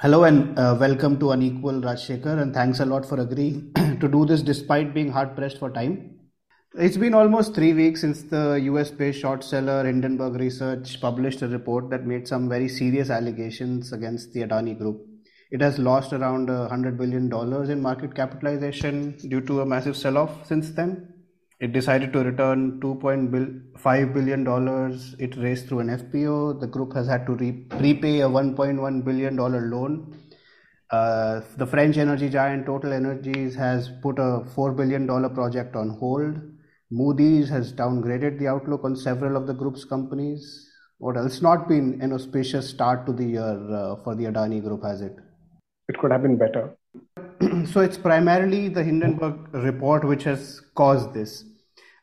Hello and uh, welcome to Unequal Rajshekhar, and thanks a lot for agreeing to do this despite being hard pressed for time. It's been almost three weeks since the US based short seller Hindenburg Research published a report that made some very serious allegations against the Adani Group. It has lost around $100 billion in market capitalization due to a massive sell off since then. It decided to return $2.5 billion it raised through an FPO. The group has had to re- repay a $1.1 billion loan. Uh, the French energy giant Total Energies has put a $4 billion project on hold. Moody's has downgraded the outlook on several of the group's companies. What else? Not been an auspicious start to the year uh, for the Adani Group, has it? It could have been better. so it's primarily the Hindenburg report which has caused this.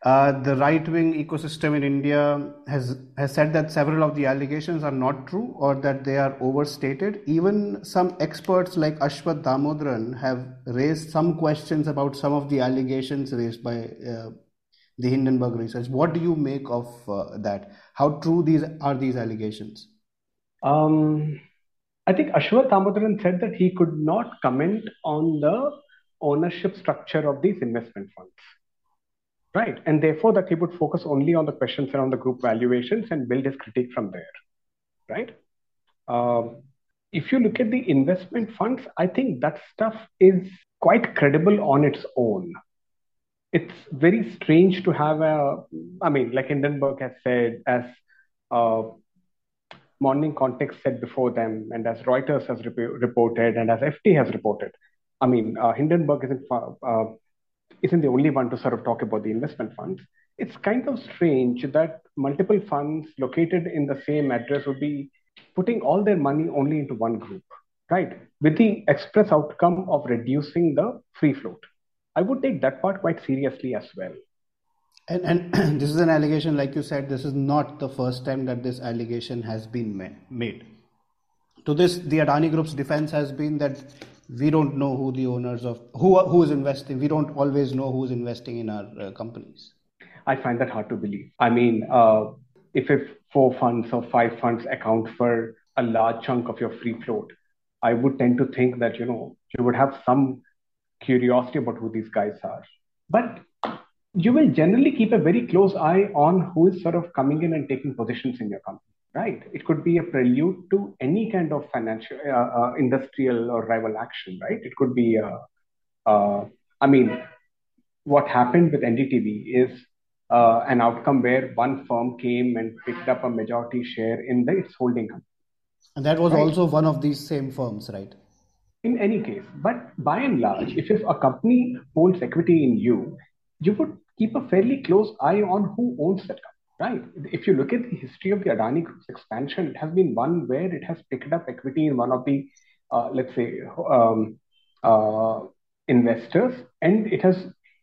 Uh, the right-wing ecosystem in India has has said that several of the allegations are not true or that they are overstated. Even some experts like Ashwath Damodaran have raised some questions about some of the allegations raised by uh, the Hindenburg research. What do you make of uh, that? How true these are these allegations? Um, I think Ashwath Damodaran said that he could not comment on the ownership structure of these investment funds. Right. And therefore, that he would focus only on the questions around the group valuations and build his critique from there. Right. Um, if you look at the investment funds, I think that stuff is quite credible on its own. It's very strange to have a, I mean, like Hindenburg has said, as uh, Morning Context set before them, and as Reuters has rep- reported, and as FT has reported. I mean, uh, Hindenburg isn't uh, isn't the only one to sort of talk about the investment funds. It's kind of strange that multiple funds located in the same address would be putting all their money only into one group, right? With the express outcome of reducing the free float. I would take that part quite seriously as well. And, and this is an allegation, like you said, this is not the first time that this allegation has been made. To this, the Adani Group's defense has been that we don't know who the owners of who who is investing. We don't always know who's investing in our uh, companies. I find that hard to believe. I mean, uh, if if four funds or five funds account for a large chunk of your free float, I would tend to think that you know you would have some curiosity about who these guys are. But you will generally keep a very close eye on who is sort of coming in and taking positions in your company right? It could be a prelude to any kind of financial, uh, uh, industrial or rival action, right? It could be, uh, uh I mean, what happened with NDTV is uh, an outcome where one firm came and picked up a majority share in the, its holding company. And that was right? also one of these same firms, right? In any case, but by and large, if, if a company holds equity in you, you would keep a fairly close eye on who owns that company Right. If you look at the history of the Adani Group's expansion, it has been one where it has picked up equity in one of the, uh, let's say, um, uh, investors, and it has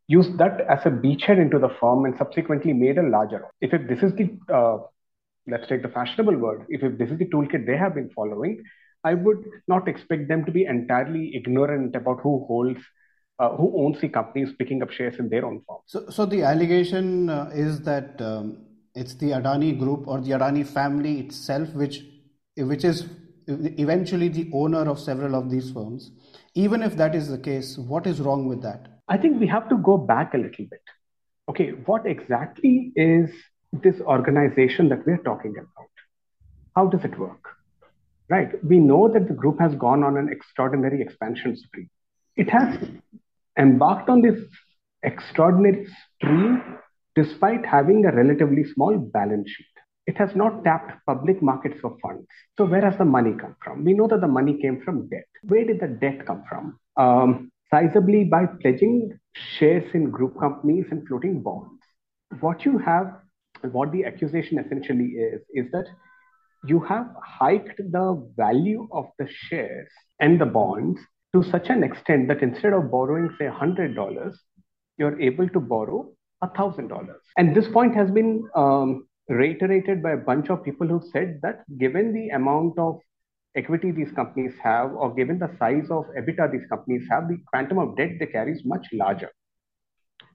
used that as a beachhead into the firm and subsequently made a larger. If, if this is the, uh, let's take the fashionable word, if, if this is the toolkit they have been following, I would not expect them to be entirely ignorant about who holds who owns the companies picking up shares in their own firm. So, so the allegation uh, is that um, it's the Adani group or the Adani family itself, which which is eventually the owner of several of these firms. Even if that is the case, what is wrong with that? I think we have to go back a little bit. Okay, what exactly is this organization that we're talking about? How does it work? Right. We know that the group has gone on an extraordinary expansion spree. It has embarked on this extraordinary spree despite having a relatively small balance sheet. It has not tapped public markets for funds. So, where has the money come from? We know that the money came from debt. Where did the debt come from? Um, sizably by pledging shares in group companies and floating bonds. What you have, what the accusation essentially is, is that you have hiked the value of the shares and the bonds to such an extent that instead of borrowing, say, $100, you're able to borrow $1,000. And this point has been um, reiterated by a bunch of people who said that given the amount of equity these companies have, or given the size of EBITDA these companies have, the quantum of debt they carry is much larger.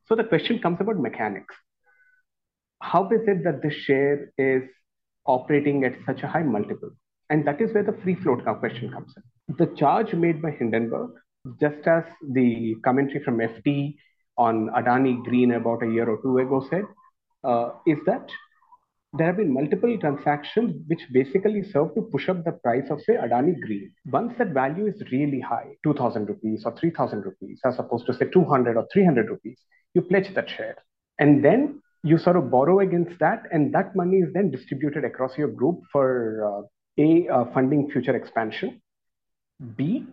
So the question comes about mechanics. How is it that this share is operating at such a high multiple? And that is where the free float question comes in. The charge made by Hindenburg, just as the commentary from FT on Adani Green about a year or two ago said, uh, is that there have been multiple transactions which basically serve to push up the price of, say, Adani Green. Once that value is really high, 2,000 rupees or 3,000 rupees, as opposed to, say, 200 or 300 rupees, you pledge that share. And then you sort of borrow against that, and that money is then distributed across your group for uh, A, uh, funding future expansion, B,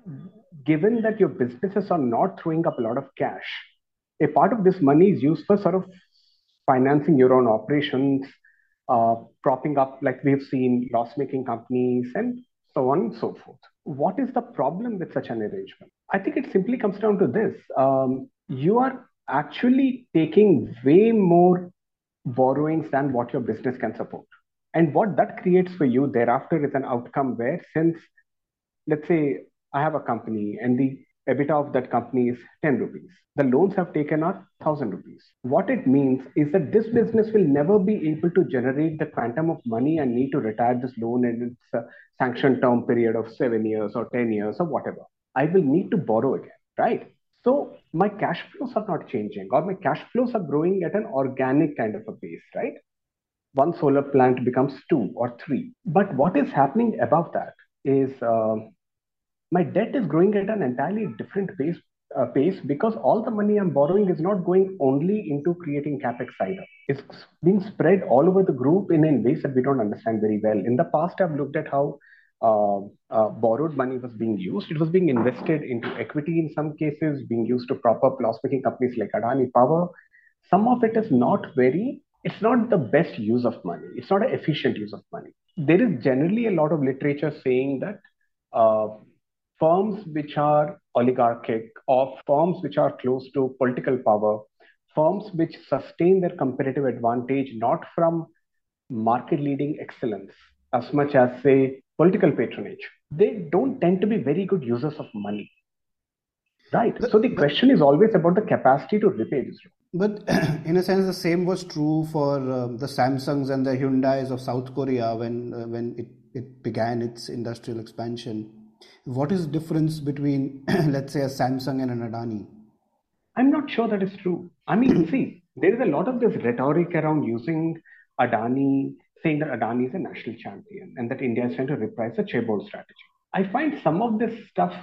given that your businesses are not throwing up a lot of cash, a part of this money is used for sort of financing your own operations, uh, propping up, like we've seen, loss making companies, and so on and so forth. What is the problem with such an arrangement? I think it simply comes down to this um, you are actually taking way more borrowings than what your business can support. And what that creates for you thereafter is an outcome where, since let's say I have a company and the EBITDA of that company is 10 rupees. The loans have taken are 1000 rupees. What it means is that this business will never be able to generate the quantum of money and need to retire this loan in its uh, sanctioned term period of seven years or 10 years or whatever. I will need to borrow again, right? So my cash flows are not changing or my cash flows are growing at an organic kind of a pace, right? One solar plant becomes two or three. But what is happening above that is uh, my debt is growing at an entirely different pace, uh, pace because all the money I'm borrowing is not going only into creating capex either. It's being spread all over the group in, in ways that we don't understand very well. In the past, I've looked at how uh, uh, borrowed money was being used. It was being invested into equity in some cases, being used to prop up loss-making companies like Adani Power. Some of it is not very, it's not the best use of money. It's not an efficient use of money. There is generally a lot of literature saying that uh, firms which are oligarchic or firms which are close to political power, firms which sustain their competitive advantage not from market leading excellence as much as, say, political patronage, they don't tend to be very good users of money. Right. But, so the question is always about the capacity to repay this loan. But in a sense, the same was true for uh, the Samsungs and the Hyundais of South Korea when uh, when it, it began its industrial expansion. What is the difference between, let's say, a Samsung and an Adani? I'm not sure that is true. I mean, see, there is a lot of this rhetoric around using Adani, saying that Adani is a national champion and that India is trying to reprise the chaebol strategy. I find some of this stuff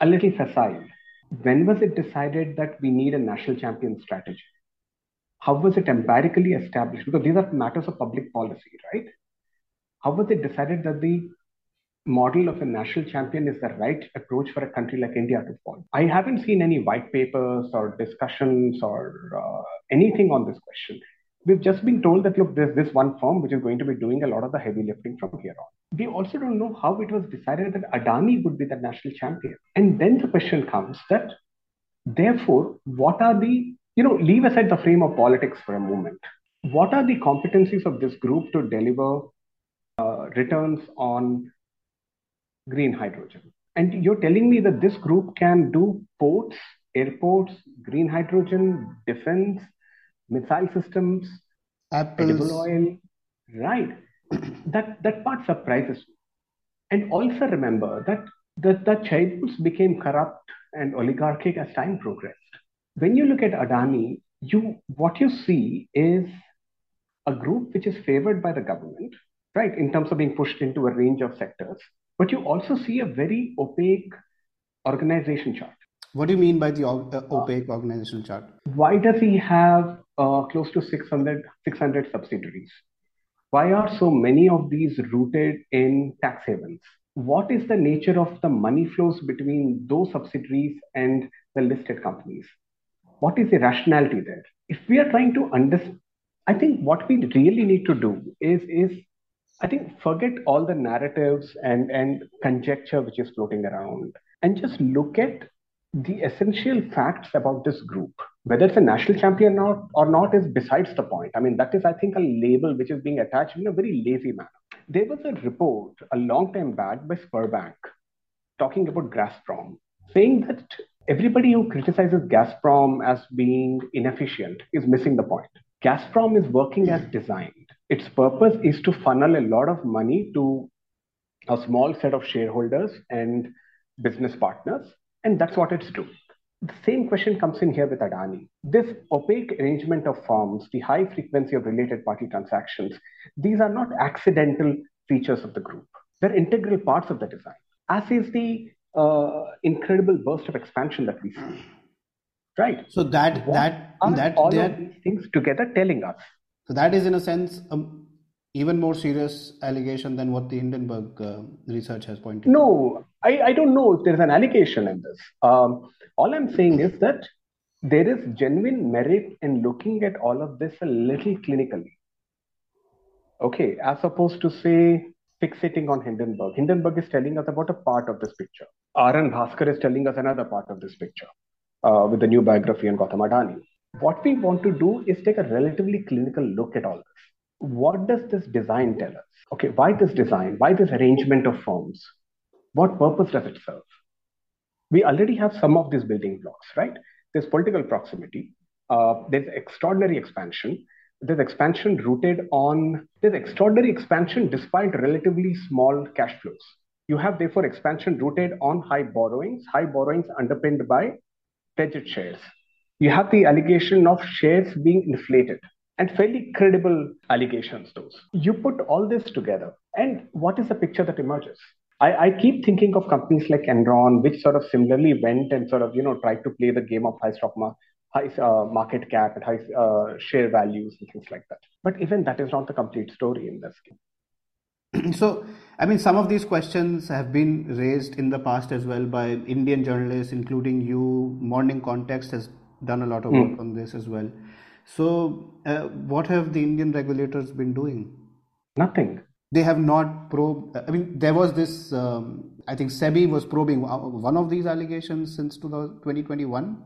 a little facile. When was it decided that we need a national champion strategy? How was it empirically established? Because these are matters of public policy, right? How was it decided that the model of a national champion is the right approach for a country like India to follow. I haven't seen any white papers or discussions or uh, anything on this question. We've just been told that, look, there's this one firm which is going to be doing a lot of the heavy lifting from here on. We also don't know how it was decided that Adani would be the national champion. And then the question comes that, therefore, what are the, you know, leave aside the frame of politics for a moment. What are the competencies of this group to deliver uh, returns on green hydrogen. And you're telling me that this group can do ports, airports, green hydrogen, defense, missile systems, Apples. edible oil, right? that that part surprises me. And also remember that the, the chaebols became corrupt and oligarchic as time progressed. When you look at Adani, you what you see is a group which is favored by the government, right, in terms of being pushed into a range of sectors. But you also see a very opaque organization chart. What do you mean by the uh, opaque organizational chart? Why does he have uh, close to 600, 600 subsidiaries? Why are so many of these rooted in tax havens? What is the nature of the money flows between those subsidiaries and the listed companies? What is the rationality there? If we are trying to understand, I think what we really need to do is, is I think forget all the narratives and, and conjecture which is floating around and just look at the essential facts about this group. Whether it's a national champion or not, or not is besides the point. I mean, that is, I think, a label which is being attached in a very lazy manner. There was a report a long time back by Sberbank talking about Gazprom, saying that everybody who criticizes Gazprom as being inefficient is missing the point. Gazprom is working as designed its purpose is to funnel a lot of money to a small set of shareholders and business partners, and that's what it's doing. The same question comes in here with Adani. This opaque arrangement of firms, the high frequency of related party transactions, these are not accidental features of the group. They're integral parts of the design, as is the uh, incredible burst of expansion that we see. Right. So that what that that all of these things together telling us. So that is in a sense even more serious allegation than what the Hindenburg uh, research has pointed. No, I, I don't know if there is an allegation in this. Um, all I'm saying is that there is genuine merit in looking at all of this a little clinically. Okay, as opposed to say fixating on Hindenburg. Hindenburg is telling us about a part of this picture. R.N. Bhaskar is telling us another part of this picture uh, with the new biography on Gautam Adani. What we want to do is take a relatively clinical look at all this. What does this design tell us? Okay, why this design? Why this arrangement of forms? What purpose does it serve? We already have some of these building blocks, right? There's political proximity, uh, there's extraordinary expansion, there's expansion rooted on there's extraordinary expansion despite relatively small cash flows. You have therefore expansion rooted on high borrowings, high borrowings underpinned by pledged shares. You have the allegation of shares being inflated and fairly credible allegations, those. You put all this together, and what is the picture that emerges? I, I, keep thinking of companies like Enron, which sort of similarly went and sort of, you know, tried to play the game of high stock market high uh, market cap and high uh, share values and things like that. But even that is not the complete story in this game. So, I mean, some of these questions have been raised in the past as well by Indian journalists, including you. Morning Context has done a lot of work mm. on this as well. So, uh, what have the Indian regulators been doing? Nothing. They have not probed. I mean, there was this. Um, I think SEBI was probing one of these allegations since 2021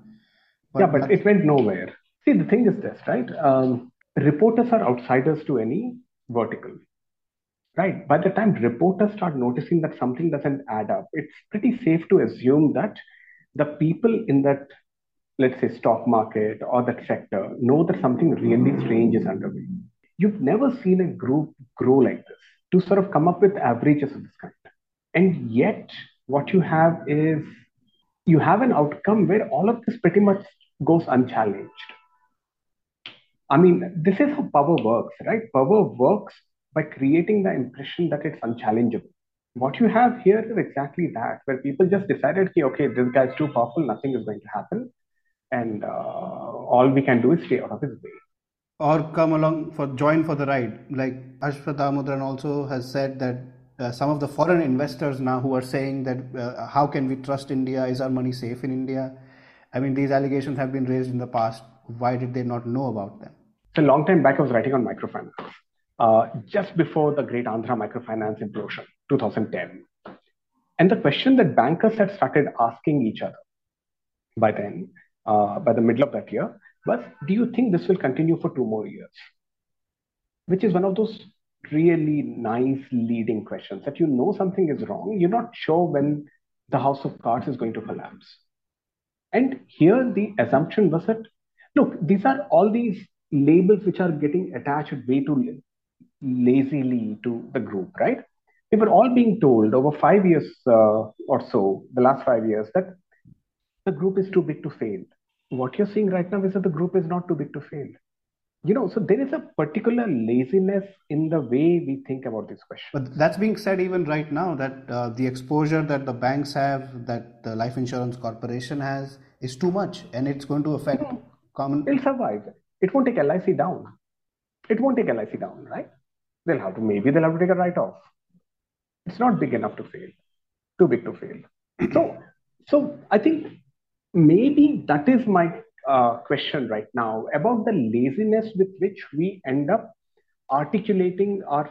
but yeah, but it went nowhere. See, the thing is this, right? Um, reporters are outsiders to any vertical, right? By the time reporters start noticing that something doesn't add up, it's pretty safe to assume that the people in that, let's say, stock market or that sector know that something really strange is underway. You've never seen a group grow like this to sort of come up with averages of this kind. And yet, what you have is you have an outcome where all of this pretty much goes unchallenged. I mean, this is how power works, right? Power works by creating the impression that it's unchallengeable. What you have here is exactly that, where people just decided, okay, this guy's too powerful, nothing is going to happen, and uh, all we can do is stay out of his way. Or come along for join for the ride. Like Damodaran also has said that uh, some of the foreign investors now who are saying that uh, how can we trust India? Is our money safe in India? I mean, these allegations have been raised in the past. Why did they not know about them? It's a long time back, I was writing on microfinance, uh, just before the great Andhra microfinance implosion, 2010. And the question that bankers had started asking each other by then, by the middle of that year, But do you think this will continue for two more years? Which is one of those really nice leading questions that you know something is wrong. You're not sure when the house of cards is going to collapse. And here the assumption was that, look, these are all these labels which are getting attached way too lazily to the group, right? We were all being told over five years uh, or so, the last five years, that the group is too big to fail. What you're seeing right now is that the group is not too big to fail. You know, so there is a particular laziness in the way we think about this question. But that's being said even right now that uh, the exposure that the banks have, that the life insurance corporation has, is too much, and it's going to affect common. It'll survive. It won't take LIC down. It won't take LIC down, right? They'll have to maybe they'll have to take a write-off. It's not big enough to fail. Too big to fail. so, so I think maybe that is my uh, question right now about the laziness with which we end up articulating our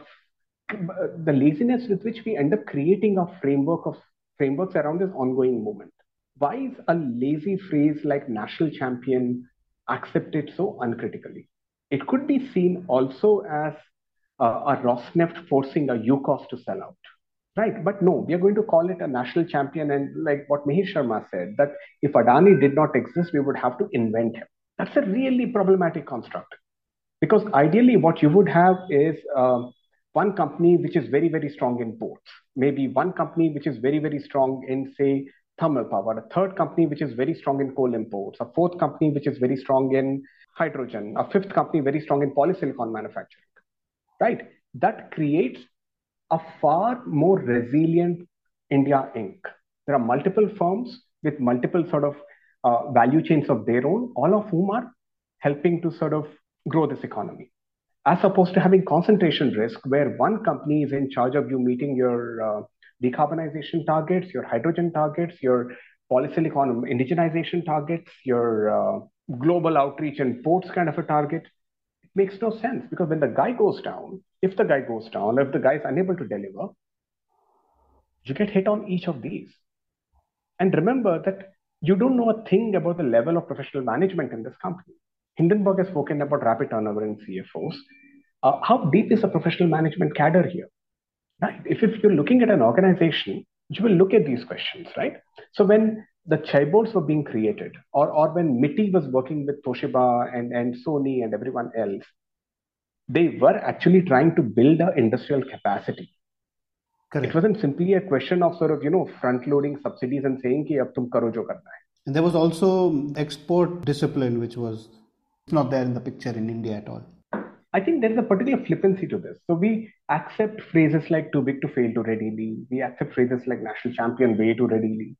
the laziness with which we end up creating a framework of frameworks around this ongoing movement. Why is a lazy phrase like national champion accepted so uncritically? It could be seen also as uh, a Rosneft forcing a Yukos to sell out right? But no, we are going to call it a national champion. And like what Mihir Sharma said, that if Adani did not exist, we would have to invent him. That's a really problematic construct. Because ideally, what you would have is uh, one company which is very, very strong in ports, maybe one company which is very, very strong in, say, thermal power, a third company which is very strong in coal imports, a fourth company which is very strong in hydrogen, a fifth company very strong in polysilicon manufacturing, right? That creates a far more resilient India Inc. There are multiple firms with multiple sort of uh, value chains of their own, all of whom are helping to sort of grow this economy. As opposed to having concentration risk, where one company is in charge of you meeting your uh, decarbonization targets, your hydrogen targets, your polysilicon indigenization targets, your uh, global outreach and ports kind of a target. It makes no sense because when the guy goes down, if the guy goes down, if the guy is unable to deliver, you get hit on each of these. And remember that you don't know a thing about the level of professional management in this company. Hindenburg has spoken about rapid turnover in CFOs. Uh, how deep is the professional management cadre here? Right? If, if you're looking at an organization, you will look at these questions, right? So when the chaebols were being created, or, or when MITI was working with Toshiba and, and Sony and everyone else, they were actually trying to build an industrial capacity. Correct. It wasn't simply a question of sort of, you know, front loading subsidies and saying, ki ab tum karo jo karna hai. And there was also export discipline, which was not there in the picture in India at all. I think there is a particular flippancy to this. So we accept phrases like too big to fail to readily. We accept phrases like national champion way too readily.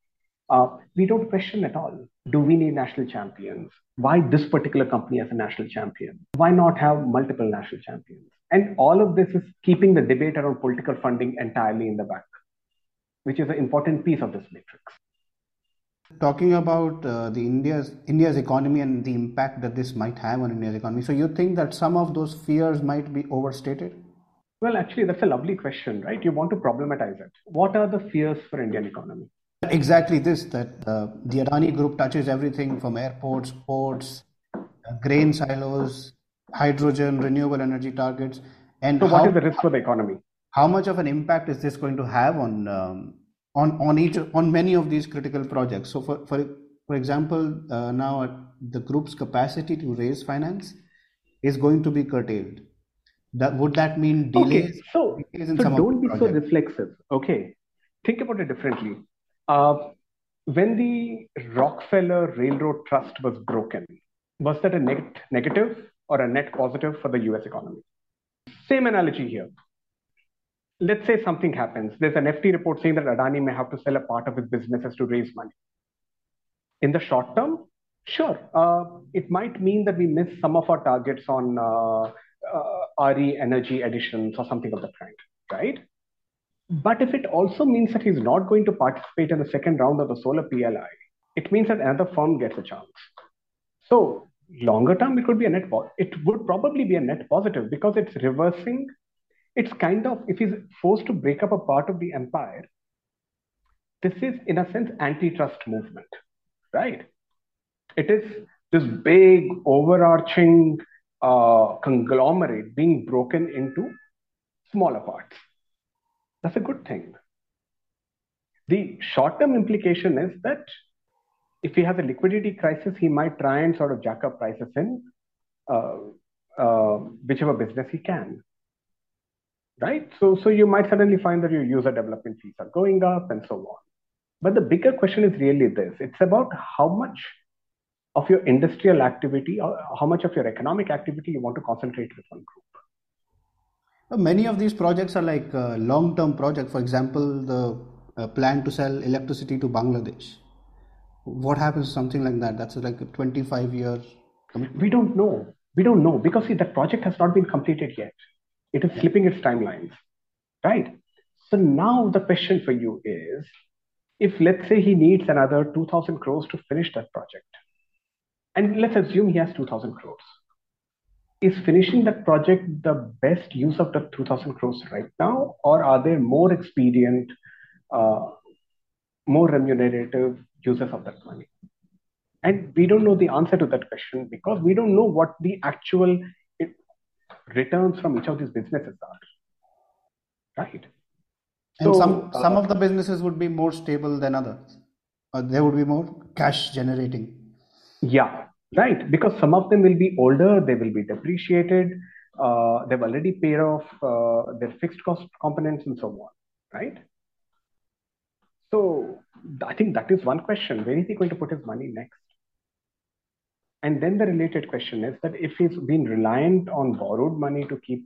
Uh, we don't question at all. Do we need national champions? Why this particular company as a national champion? Why not have multiple national champions? And all of this is keeping the debate around political funding entirely in the back, which is an important piece of this matrix. Talking about uh, the India's India's economy and the impact that this might have on India's economy, so you think that some of those fears might be overstated? Well, actually, that's a lovely question, right? You want to problematize it. What are the fears for Indian economy? Exactly this that uh, the Adani Group touches everything from airports, ports, uh, grain silos, hydrogen, renewable energy targets. And so, how, what is the risk for the economy? How much of an impact is this going to have on um, on on each on many of these critical projects. So for for for example, uh, now the group's capacity to raise finance is going to be curtailed. That would that mean delays? Okay, so, so don't be so reflexive. Okay, think about it differently. Uh, when the Rockefeller Railroad Trust was broken, was that a net negative or a net positive for the US economy? Same analogy here let's say something happens. There's an FT report saying that Adani may have to sell a part of his businesses to raise money. In the short term, sure, uh, it might mean that we miss some of our targets on uh, uh, RE energy additions or something of that kind, right? But if it also means that he's not going to participate in the second round of the solar PLI, it means that another firm gets a chance. So longer term, it could be a net. It would probably be a net positive because it's reversing it's kind of, if he's forced to break up a part of the empire, this is, in a sense, antitrust movement, right? It is this big, overarching uh, conglomerate being broken into smaller parts. That's a good thing. The short term implication is that if he has a liquidity crisis, he might try and sort of jack up prices in uh, uh, whichever business he can right? So, so you might suddenly find that your user development fees are going up and so on. But the bigger question is really this it's about how much of your industrial activity or how much of your economic activity you want to concentrate with one group. Many of these projects are like uh, long term projects. For example, the uh, plan to sell electricity to Bangladesh. What happens to something like that? That's like a 25 year commitment. We don't know. We don't know because see, that project has not been completed yet. It is slipping its timelines, right? So now the question for you is, if let's say he needs another 2000 crores to finish that project, and let's assume he has 2000 crores, is finishing that project the best use of the 2000 crores right now, or are there more experienced, uh, more remunerative users of that money? And we don't know the answer to that question because we don't know what the actual returns from each of these businesses are. Right. And so, some, uh, some of the businesses would be more stable than others. Or they would be more cash generating. Yeah, right. Because some of them will be older, they will be depreciated. Uh, they've already paid off uh, their fixed cost components and so on, right? So I think that is one question. Where is he going to put his money next? And then the related question is that if he's been reliant on borrowed money to keep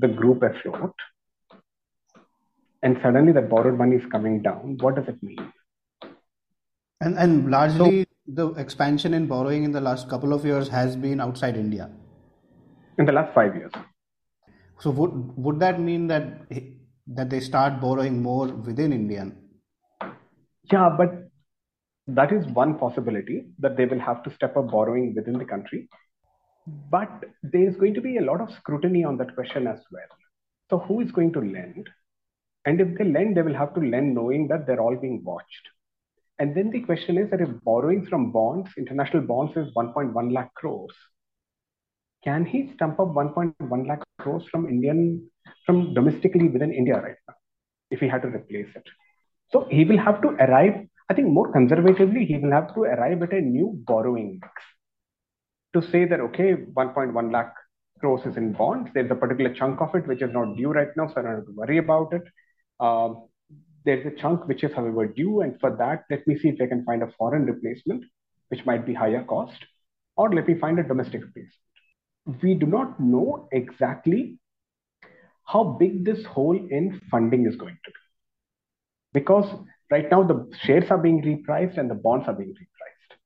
the group afloat, and suddenly that borrowed money is coming down, what does it mean? And and largely so, the expansion in borrowing in the last couple of years has been outside India. In the last five years. So would would that mean that that they start borrowing more within India? Yeah, but that is one possibility that they will have to step up borrowing within the country. But there's going to be a lot of scrutiny on that question as well. So, who is going to lend? And if they lend, they will have to lend knowing that they're all being watched. And then the question is that if borrowing from bonds, international bonds is 1.1 lakh crores, can he stump up 1.1 lakh crores from Indian, from domestically within India right now, if he had to replace it? So he will have to arrive I think more conservatively, he will have to arrive at a new borrowing mix to say that, okay, 1.1 lakh crores is in bonds. There's a particular chunk of it which is not due right now, so I don't have to worry about it. Um, there's a chunk which is, however, due. And for that, let me see if I can find a foreign replacement, which might be higher cost, or let me find a domestic replacement. We do not know exactly how big this hole in funding is going to be. Because right now the shares are being repriced and the bonds are being repriced.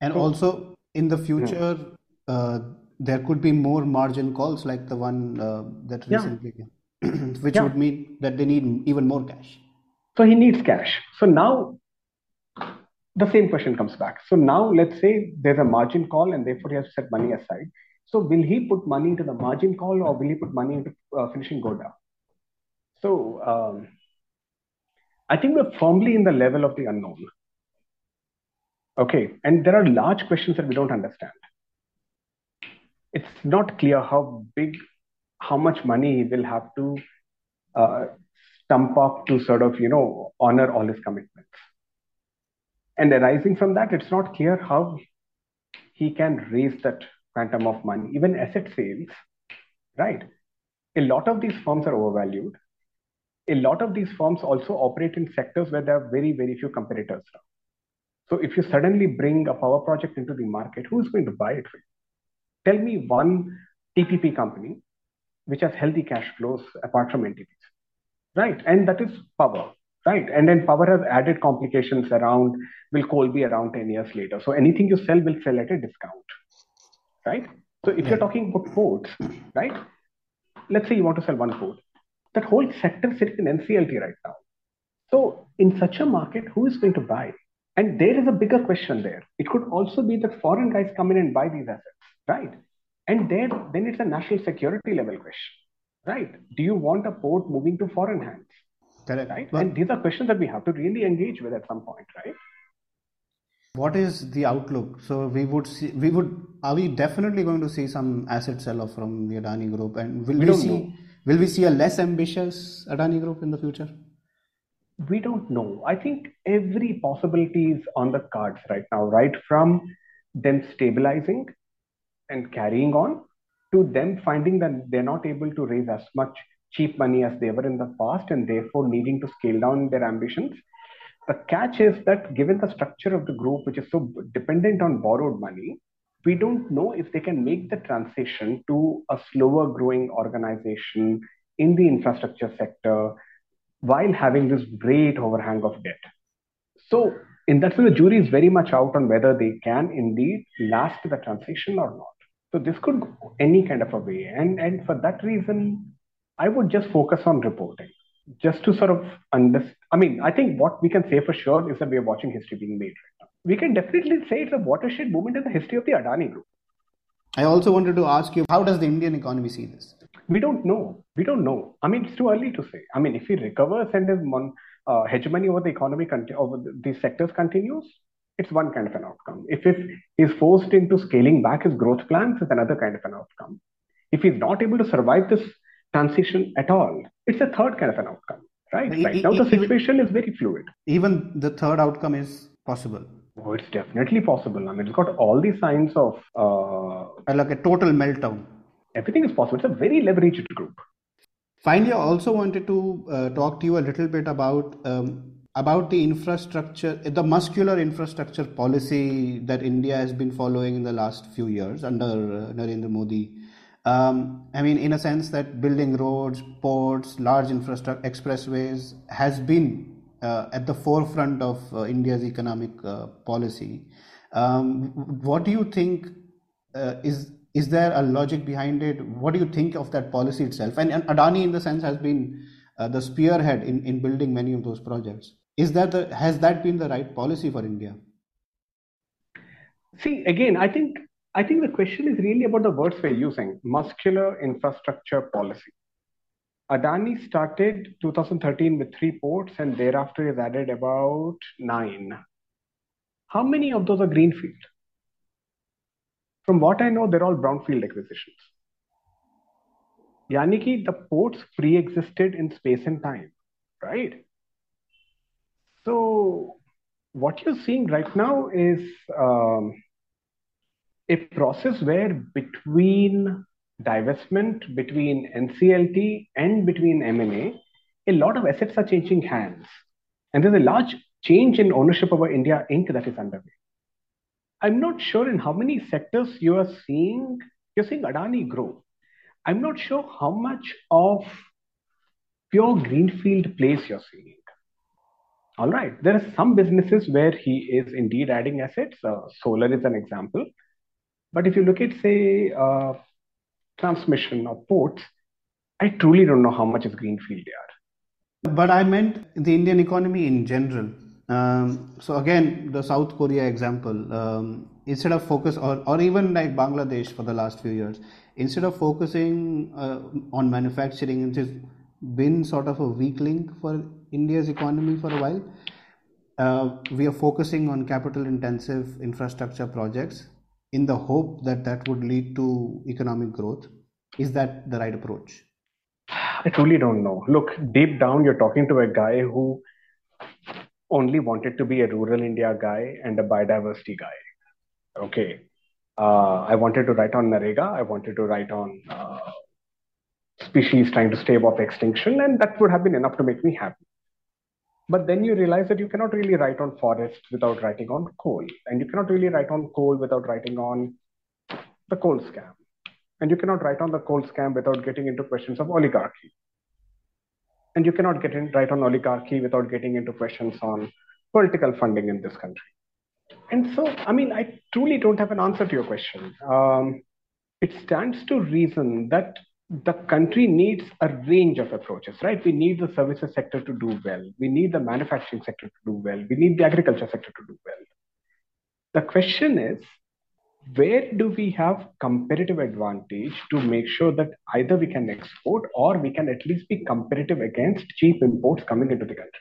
And so, also in the future, hmm. uh, there could be more margin calls like the one uh, that recently yeah. which yeah. would mean that they need even more cash. So he needs cash. So now the same question comes back. So now let's say there's a margin call and therefore he has to set money aside. So will he put money into the margin call or will he put money into uh, finishing Godda? So um, I think we're firmly in the level of the unknown. Okay, and there are large questions that we don't understand. It's not clear how big, how much money he will have to uh, stump up to sort of, you know, honor all his commitments. And arising from that, it's not clear how he can raise that quantum of money, even asset sales, right? A lot of these firms are overvalued a lot of these firms also operate in sectors where there are very, very few competitors. So if you suddenly bring a power project into the market, who's going to buy it for you? Tell me one TPP company which has healthy cash flows apart from NTPC, right? And that is power, right? And then power has added complications around will coal be around 10 years later? So anything you sell will sell at a discount, right? So if yeah. you're talking about ports, right? Let's say you want to sell one port that whole sector sits in NCLT right now. So, in such a market, who is going to buy? And there is a bigger question there. It could also be that foreign guys come in and buy these assets, right? And there, then it's a national security level question, right? Do you want a port moving to foreign hands? Correct. Right? and these are questions that we have to really engage with at some point, right? What is the outlook? So we would see, we would, are we definitely going to see some asset sell off from the Adani Group? And will we, we see? Know Will we see a less ambitious Adani Group in the future? We don't know. I think every possibility is on the cards right now, right from them stabilizing and carrying on to them finding that they're not able to raise as much cheap money as they were in the past and therefore needing to scale down their ambitions. The catch is that given the structure of the group, which is so dependent on borrowed money, we don't know if they can make the transition to a slower growing organization in the infrastructure sector while having this great overhang of debt. So, in that sense, the jury is very much out on whether they can indeed last the transition or not. So, this could go any kind of a way. And, and for that reason, I would just focus on reporting just to sort of understand. I mean, I think what we can say for sure is that we are watching history being made right now we can definitely say it's a watershed moment in the history of the Adani Group. I also wanted to ask you, how does the Indian economy see this? We don't know. We don't know. I mean, it's too early to say. I mean, if he recovers and his mon- uh, hegemony over the economy, con- over these sectors continues, it's one kind of an outcome. If, if he's forced into scaling back his growth plans, it's another kind of an outcome. If he's not able to survive this transition at all, it's a third kind of an outcome. Right? right now, the situation is very fluid. Even the third outcome is possible. Oh, it's definitely possible. I mean, it's got all the signs of uh, like a total meltdown. Everything is possible. It's a very leveraged group. Finally, I also wanted to uh, talk to you a little bit about um, about the infrastructure, the muscular infrastructure policy that India has been following in the last few years under uh, Narendra Modi. Um, I mean, in a sense that building roads, ports, large infrastructure, expressways has been uh, at the forefront of uh, India's economic uh, policy. Um, what do you think uh, is is there a logic behind it? What do you think of that policy itself? And, and Adani, in the sense, has been uh, the spearhead in, in building many of those projects. Is that the, has that been the right policy for India? See, again, I think I think the question is really about the words we're using: muscular infrastructure policy. Adani started 2013 with three ports, and thereafter has added about nine. How many of those are greenfield? From what I know, they're all brownfield acquisitions. Yaniki, the ports pre-existed in space and time, right? So what you're seeing right now is um, a process where between divestment, between NCLT and between M&A, a lot of assets are changing hands. And there's a large change in ownership over India Inc. that is underway. I'm not sure in how many sectors you are seeing, you're seeing Adani grow. I'm not sure how much of pure greenfield place you're seeing. All right. There are some businesses where he is indeed adding assets. Uh, solar is an example. But if you look at, say, uh, transmission or ports, I truly don't know how much is greenfield there. But I meant the Indian economy in general. Um, so again, the South Korea example, um, instead of focus, or, or even like Bangladesh for the last few years, instead of focusing uh, on manufacturing, it has been sort of a weak link for India's economy for a while. Uh, we are focusing on capital intensive infrastructure projects in the hope that that would lead to economic growth. Is that the right approach? I truly don't know. Look, deep down, you're talking to a guy who only wanted to be a rural India guy and a biodiversity guy. Okay. Uh, I wanted to write on NREGA. I wanted to write on uh, species trying to stave off extinction, and that would have been enough to make me happy. But then you realize that you cannot really write on forests without writing on coal. And you cannot really write on coal without writing on the coal scam. And you cannot write on the coal scam without getting into questions of oligarchy. And you cannot get in, write on oligarchy without getting into questions on political funding in this country. And so, I mean, I truly don't have an answer to your question. Um, it stands to reason that the country needs a range of approaches, right? We need the services sector to do well. We need the manufacturing sector to do well. We need the agriculture sector to do well. The question is, where do we have competitive advantage to make sure that either we can export or we can at least be competitive against cheap imports coming into the country,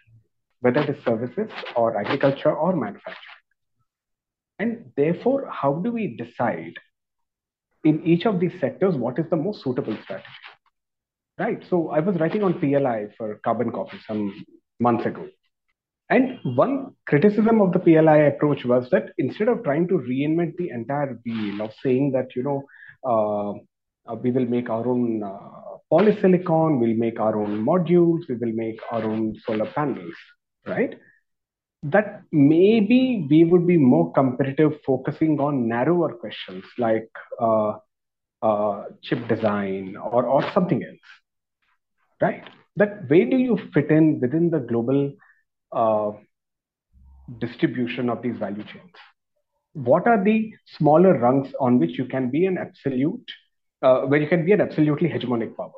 whether it is services or agriculture or manufacturing? And therefore, how do we decide in each of these sectors, what is the most suitable strategy? Right. So I was writing on PLI for carbon copy some months ago. And one criticism of the PLI approach was that instead of trying to reinvent the entire wheel of saying that, you know, uh, uh, we will make our own uh, polysilicon, we'll make our own modules, we will make our own solar panels, right? That maybe we would be more competitive focusing on narrower questions like uh, uh, chip design or, or something else, right? That where do you fit in within the global uh, distribution of these value chains? What are the smaller rungs on which you can be an absolute, uh, where you can be an absolutely hegemonic power?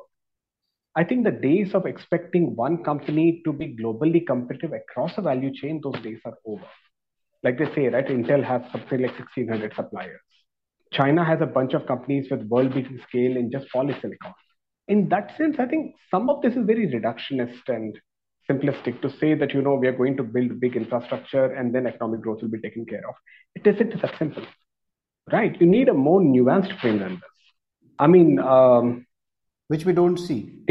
I think the days of expecting one company to be globally competitive across a value chain, those days are over. Like they say, right? Intel has something like 1600 suppliers. China has a bunch of companies with world beating scale in just polysilicon. In that sense, I think some of this is very reductionist and simplistic to say that, you know, we are going to build big infrastructure and then economic growth will be taken care of. It isn't that simple, right? You need a more nuanced frame than this. I mean, um, which we don't see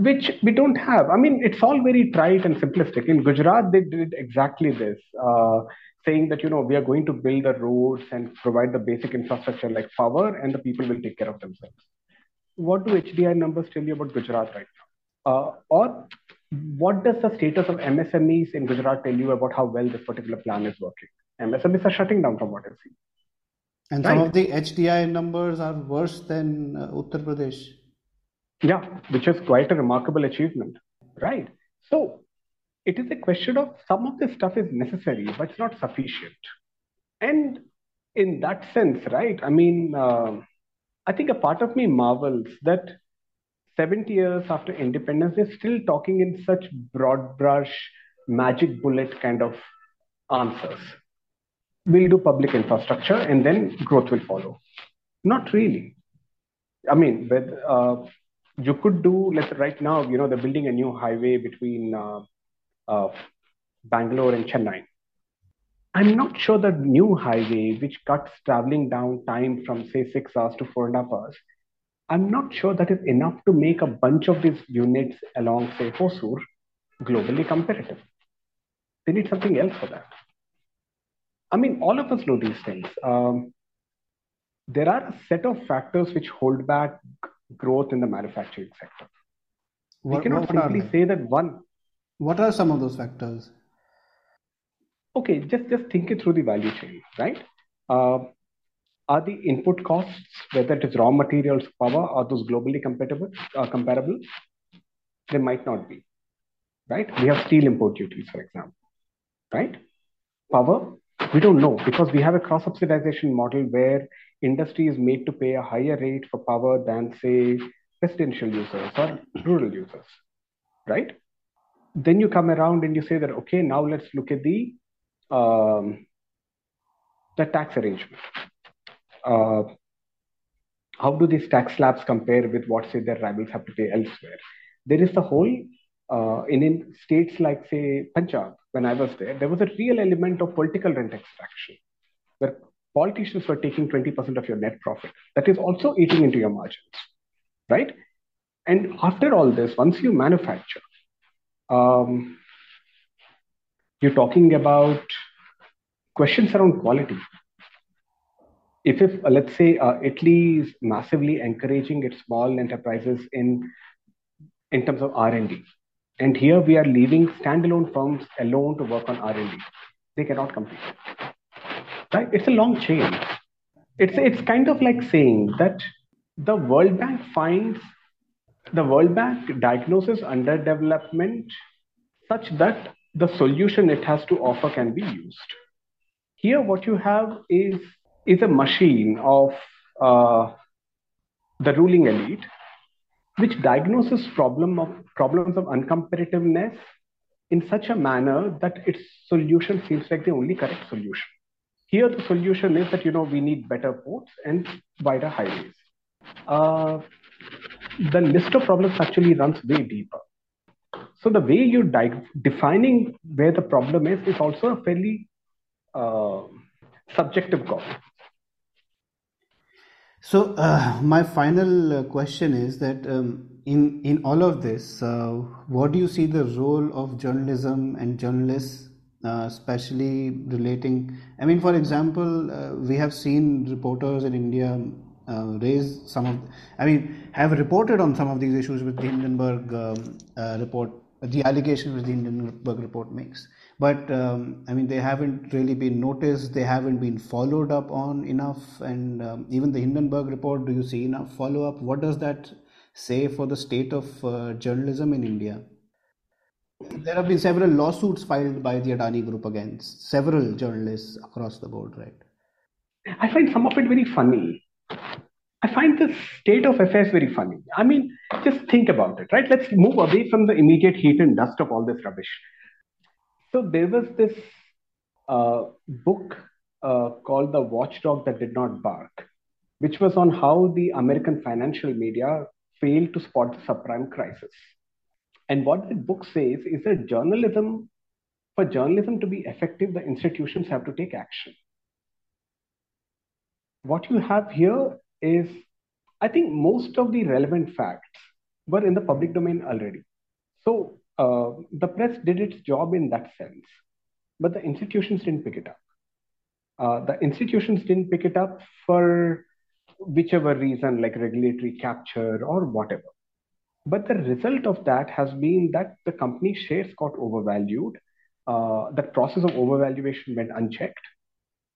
which we don't have. I mean, it's all very trite and simplistic. In Gujarat, they did exactly this, uh, saying that, you know, we are going to build the roads and provide the basic infrastructure like power, and the people will take care of themselves. what do HDI numbers tell you about Gujarat right now? Uh, or what does the status of MSMEs in Gujarat tell you about how well this particular plan is working? MSMEs are shutting down from what I've seen. And right. some of the HDI numbers are worse than uh, Uttar Pradesh. Yeah, which is quite a remarkable achievement. Right. So it is a question of some of this stuff is necessary, but it's not sufficient. And in that sense, right, I mean, uh, I think a part of me marvels that 70 years after independence, they're still talking in such broad brush, magic bullet kind of answers. We'll do public infrastructure and then growth will follow. Not really. I mean, with, uh, you could do, let's right now, you know, they're building a new highway between uh, uh, Bangalore and Chennai. I'm not sure the new highway, which cuts traveling down time from say six hours to four and a half hours, I'm not sure that is enough to make a bunch of these units along, say, Hosur globally competitive. They need something else for that. I mean, all of us know these things. Um, there are a set of factors which hold back growth in the manufacturing sector. What, we cannot simply say that one. What are some of those factors? Okay, just just think it through the value chain, right? Uh, are the input costs, whether it is raw materials, power, are those globally compatible, uh, comparable? They might not be, right? We have steel import duties, for example, right? Power, we don't know because we have a cross subsidization model where industry is made to pay a higher rate for power than, say, residential users or rural users, right? Then you come around and you say that, okay, now let's look at the um, the tax arrangement. Uh, how do these tax slabs compare with what, say, their rivals have to pay elsewhere? There is the whole, uh, in, in states like, say, Punjab, when I was there, there was a real element of political rent extraction, where politicians were taking 20% of your net profit. That is also eating into your margins, right? And after all this, once you manufacture, um, you're talking about questions around quality. If, if uh, let's say uh, Italy is massively encouraging its small enterprises in in terms of R&D, and here we are leaving standalone firms alone to work on R&D, they cannot compete. Right? It's a long chain. It's it's kind of like saying that the World Bank finds the World Bank diagnoses underdevelopment such that the solution it has to offer can be used. Here, what you have is is a machine of uh, the ruling elite, which diagnoses problem of problems of uncompetitiveness in such a manner that its solution seems like the only correct solution. Here, the solution is that you know we need better ports and wider highways. Uh, the list of problems actually runs way deeper. So the way you're di- defining where the problem is is also a fairly uh, subjective call. So uh, my final uh, question is that um, in in all of this, uh, what do you see the role of journalism and journalists, uh, especially relating? I mean, for example, uh, we have seen reporters in India uh, raise some of, I mean, have reported on some of these issues with the Hindenburg um, report, the allegations which the Hindenburg report makes but um, I mean they haven't really been noticed. They haven't been followed up on enough, and um, even the Hindenburg report. Do you see enough follow up? What does that say for the state of uh, journalism in India? There have been several lawsuits filed by the Adani Group against several journalists across the board, right? I find some of it very funny. I find the state of affairs very funny. I mean, just think about it, right? Let's move away from the immediate heat and dust of all this rubbish. So there was this uh, book uh, called The Watchdog That Did Not Bark, which was on how the American financial media failed to spot the subprime crisis. And what that book says is that journalism, for journalism to be effective, the institutions have to take action. What you have here is, I think most of the relevant facts were in the public domain already. So uh, the press did its job in that sense, but the institutions didn't pick it up. Uh, the institutions didn't pick it up for whichever reason, like regulatory capture or whatever. But the result of that has been that the company shares got overvalued. Uh, that process of overvaluation went unchecked,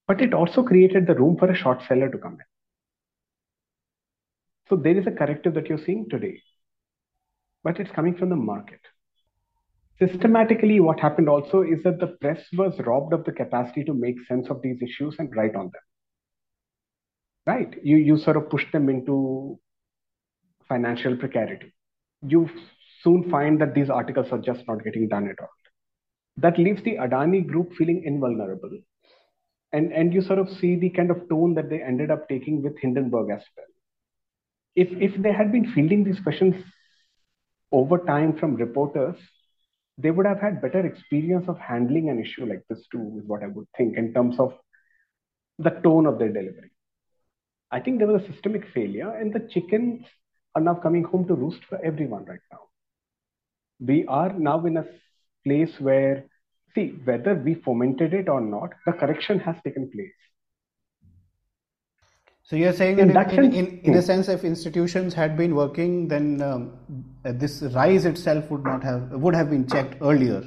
but it also created the room for a short seller to come in. So there is a corrective that you're seeing today, but it's coming from the market. Systematically, what happened also is that the press was robbed of the capacity to make sense of these issues and write on them. Right? You, you sort of push them into financial precarity. You soon find that these articles are just not getting done at all. That leaves the Adani group feeling invulnerable. And, and you sort of see the kind of tone that they ended up taking with Hindenburg as well. If, if they had been fielding these questions over time from reporters, they would have had better experience of handling an issue like this too, is what I would think in terms of the tone of their delivery. I think there was a systemic failure, and the chickens are now coming home to roost for everyone right now. We are now in a place where, see, whether we fomented it or not, the correction has taken place. So you're saying in that, in, in, in, in, a hmm. sense, if institutions had been working, then um, this rise itself would not have would have been checked earlier.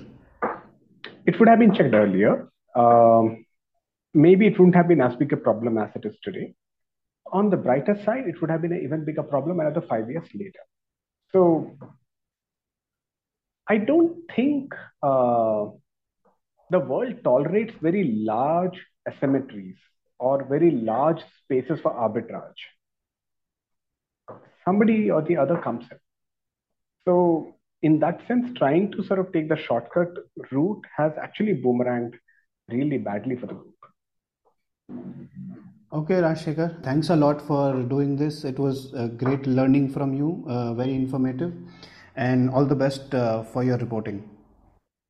It would have been checked earlier. Um, maybe it wouldn't have been as big a problem as it is today. On the brighter side, it would have been an even bigger problem another five years later. So I don't think uh, the world tolerates very large asymmetries or very large spaces for arbitrage. Somebody or the other comes in. So, in that sense, trying to sort of take the shortcut route has actually boomeranged really badly for the group. Okay, Rajshekhar, thanks a lot for doing this. It was a great learning from you, uh, very informative, and all the best uh, for your reporting.